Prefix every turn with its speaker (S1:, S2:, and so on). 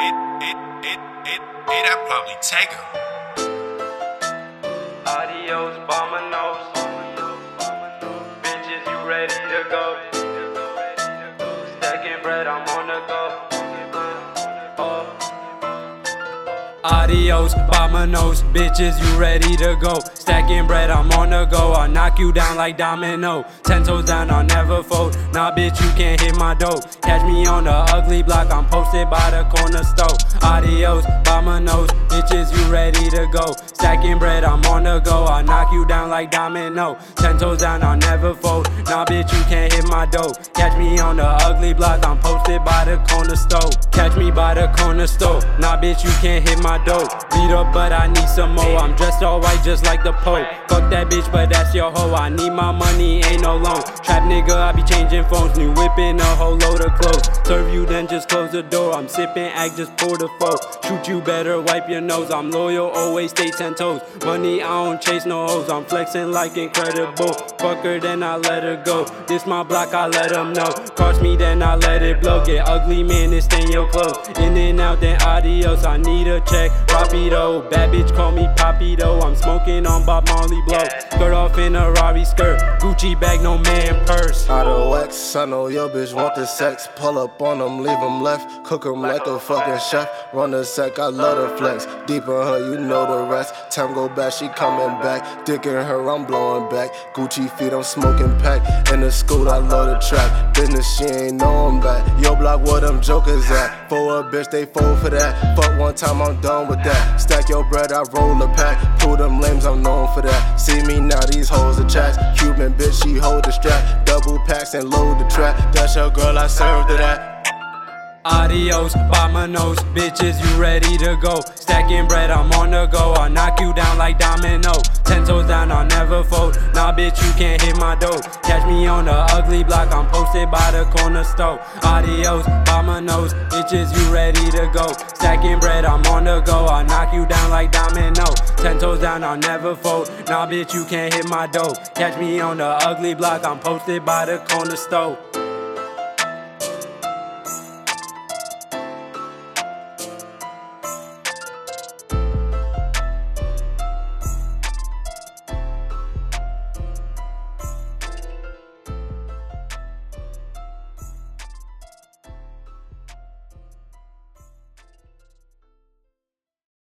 S1: it, it, it, it, it, I probably take her.
S2: Adios, bombanos. Bitches, you ready to go? Stacking bread, I'm on the go.
S3: Adios, vamonos, bitches, you ready to go? Stacking bread, I'm on the go. I'll knock you down like domino. Ten toes down, I'll never fold. Nah, bitch, you can't hit my dough. Catch me on the ugly block, I'm posted by the corner store. Adios, vamonos, bitches, you ready to go? Stacking bread, I'm on the go. I'll knock you down like domino. Ten toes down, I'll never fold. Nah, bitch, you can't hit my dough. Catch me on the ugly block, I'm posted by the corner store. Catch me by the corner store. Nah, bitch, you can't hit my dough. Beat up, but I need some more. I'm dressed all white just like the Pope. Fuck that bitch, but that's your hoe. I need my money, ain't no loan. Trap nigga, I be changing phones. New whipping a whole load of clothes. Serve you, then just close the door. I'm sipping, act just pour the foe. Shoot you better, wipe your nose. I'm loyal, always stay ten toes. Money, I don't chase no hoes. I'm flexing like incredible. Fuck her, then I let her go. This my block, I let them know. Cross me, then I let it blow. Get ugly, man, and stain your clothes. In and out, then adios. I need a check. Rapido, bad bitch call me Papito. I'm smoking on Bob Marley blow. Skirt off in a Rari skirt. Gucci bag, no man purse.
S4: Out I know your bitch want the sex. Pull up on them, leave them left. Cook them like a fucking chef. Run the sec, I love the flex. Deep in her, you know the rest. Time go back, she coming back. Dick in her, I'm blowing back. Gucci feet, I'm smoking pack. In the school, I love the trap. Business, she ain't know I'm back. Yo, block, where them jokers at? For a bitch, they fold for that. Fuck one time, I'm done with that. Stack your bread, I roll a pack. Pull them lames, I'm known for that. See me now, these hoes are. Cuban bitch, she hold the strap. And load the trap. That's your girl, I served her that.
S3: Adios, vamonos, bitches, you ready to go? Stacking bread, I'm on the go. I'll knock you down like domino. Ten toes down, I'll never fold. Nah, bitch, you can't hit my dough. Catch me on the ugly block, I'm posted by the corner store. Adios, vamonos, bitches, you ready to go? Stacking bread, I'm on the go. I'll knock you down like domino. Ten toes down, I'll never fold. Nah, bitch, you can't hit my dough. Catch me on the ugly block, I'm posted by the corner store.